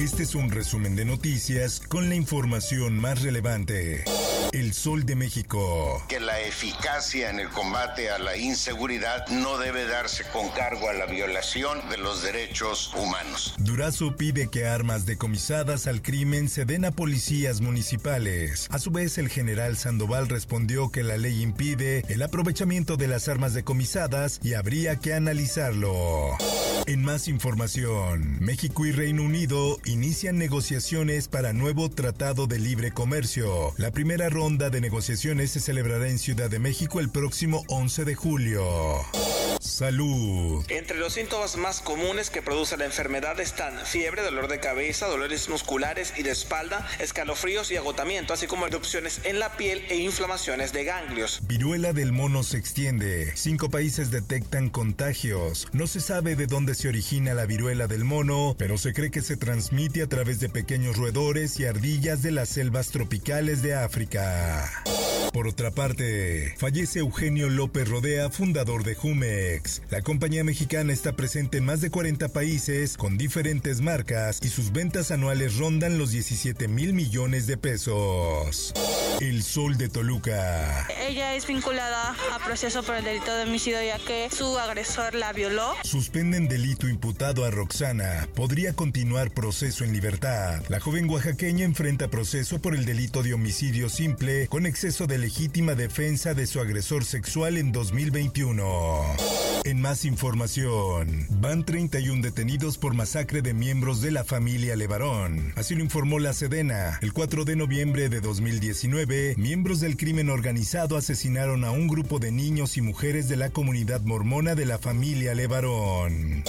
Este es un resumen de noticias con la información más relevante. El Sol de México. Que la eficacia en el combate a la inseguridad no debe darse con cargo a la violación de los derechos humanos. Durazo pide que armas decomisadas al crimen se den a policías municipales. A su vez, el general Sandoval respondió que la ley impide el aprovechamiento de las armas decomisadas y habría que analizarlo. En más información, México y Reino Unido inician negociaciones para nuevo Tratado de Libre Comercio. La primera ronda de negociaciones se celebrará en Ciudad de México el próximo 11 de julio. Salud. Entre los síntomas más comunes que produce la enfermedad están fiebre, dolor de cabeza, dolores musculares y de espalda, escalofríos y agotamiento, así como erupciones en la piel e inflamaciones de ganglios. Viruela del mono se extiende. Cinco países detectan contagios. No se sabe de dónde se origina la viruela del mono, pero se cree que se transmite a través de pequeños roedores y ardillas de las selvas tropicales de África. Por otra parte, fallece Eugenio López Rodea, fundador de Jumex. La compañía mexicana está presente en más de 40 países con diferentes marcas y sus ventas anuales rondan los 17 mil millones de pesos. El Sol de Toluca. Ella es vinculada a proceso por el delito de homicidio ya que su agresor la violó. Suspenden delito imputado a Roxana. Podría continuar proceso en libertad. La joven oaxaqueña enfrenta proceso por el delito de homicidio simple con exceso de legítima defensa de su agresor sexual en 2021. En más información, van 31 detenidos por masacre de miembros de la familia Levarón. Así lo informó la Sedena. El 4 de noviembre de 2019, miembros del crimen organizado asesinaron a un grupo de niños y mujeres de la comunidad mormona de la familia Levarón.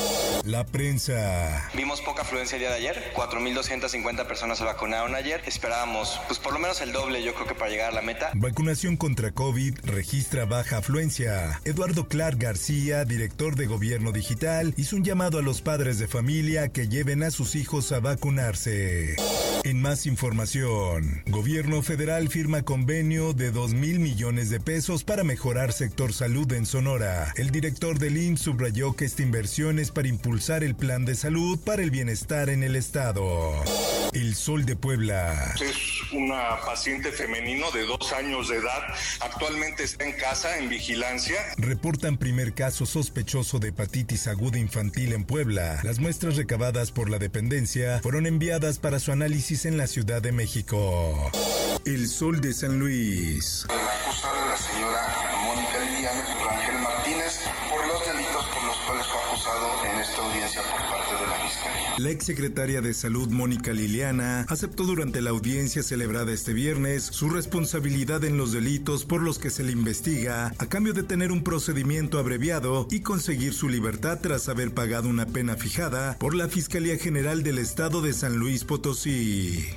La prensa. Vimos poca afluencia el día de ayer. 4.250 personas se vacunaron ayer. Esperábamos, pues por lo menos el doble, yo creo que para llegar a la meta. Vacunación contra COVID registra baja afluencia. Eduardo Clark García, director de Gobierno Digital, hizo un llamado a los padres de familia que lleven a sus hijos a vacunarse. En más información, Gobierno federal firma convenio de 2 mil millones de pesos para mejorar sector salud en Sonora. El director del IMSS subrayó que esta inversión es para impulsar el plan de salud para el bienestar en el estado. El Sol de Puebla. Es una paciente femenino de dos años de edad. Actualmente está en casa en vigilancia. Reportan primer caso sospechoso de hepatitis aguda infantil en Puebla. Las muestras recabadas por la dependencia fueron enviadas para su análisis en la Ciudad de México. El Sol de San Luis. acusada la señora Mónica Liliana Rangel Martínez por los delitos por los cuales fue la Fiscalía. La exsecretaria de Salud Mónica Liliana aceptó durante la audiencia celebrada este viernes su responsabilidad en los delitos por los que se le investiga a cambio de tener un procedimiento abreviado y conseguir su libertad tras haber pagado una pena fijada por la Fiscalía General del Estado de San Luis Potosí.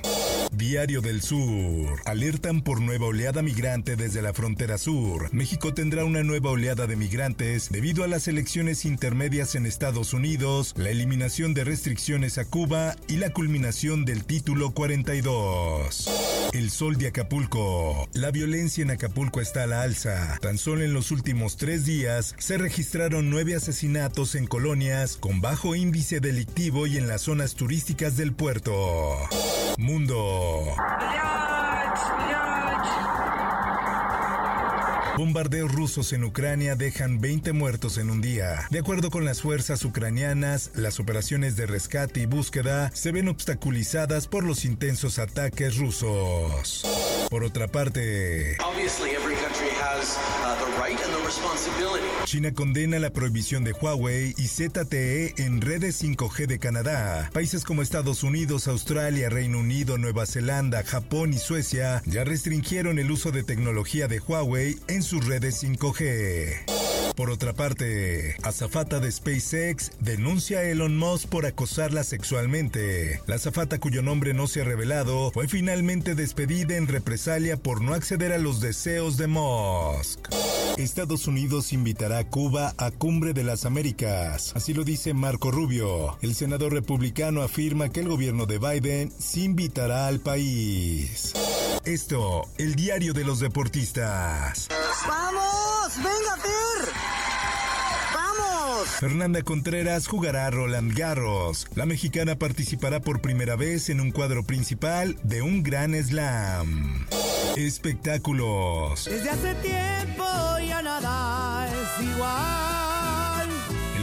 Diario del Sur. Alertan por nueva oleada migrante desde la frontera sur. México tendrá una nueva oleada de migrantes debido a las elecciones intermedias en Estados Unidos, la eliminación de restricciones a Cuba y la culminación del título 42. El sol de Acapulco. La violencia en Acapulco está a la alza. Tan solo en los últimos tres días se registraron nueve asesinatos en colonias con bajo índice delictivo y en las zonas turísticas del puerto. Mundo. Bombardeos rusos en Ucrania dejan 20 muertos en un día. De acuerdo con las fuerzas ucranianas, las operaciones de rescate y búsqueda se ven obstaculizadas por los intensos ataques rusos. Por otra parte, China condena la prohibición de Huawei y ZTE en redes 5G de Canadá. Países como Estados Unidos, Australia, Reino Unido, Nueva Zelanda, Japón y Suecia ya restringieron el uso de tecnología de Huawei en sus redes 5G. Por otra parte, azafata de SpaceX denuncia a Elon Musk por acosarla sexualmente. La azafata cuyo nombre no se ha revelado fue finalmente despedida en represalia por no acceder a los deseos de Musk. Estados Unidos invitará a Cuba a Cumbre de las Américas. Así lo dice Marco Rubio. El senador republicano afirma que el gobierno de Biden sí invitará al país. Esto, el diario de los deportistas. Fernanda Contreras jugará a Roland Garros. La mexicana participará por primera vez en un cuadro principal de un gran slam. Espectáculos. Desde hace tiempo ya nada es igual.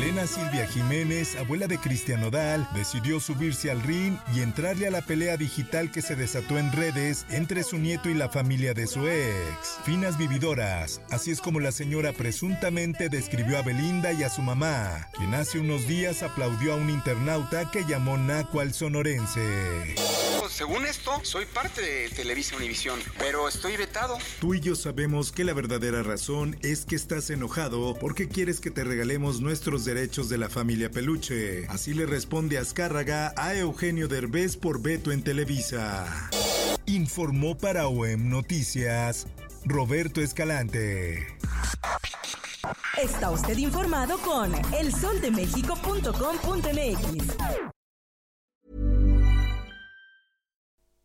Elena Silvia Jiménez, abuela de Cristian Nodal, decidió subirse al ring y entrarle a la pelea digital que se desató en redes entre su nieto y la familia de su ex. Finas vividoras, así es como la señora presuntamente describió a Belinda y a su mamá, quien hace unos días aplaudió a un internauta que llamó Naco al sonorense. Según esto, soy parte de Televisa Univisión, pero estoy vetado. Tú y yo sabemos que la verdadera razón es que estás enojado porque quieres que te regalemos nuestros derechos de la familia Peluche. Así le responde Azcárraga a Eugenio Derbez por veto en Televisa. Informó para OEM Noticias Roberto Escalante. Está usted informado con elsoldemexico.com.mx.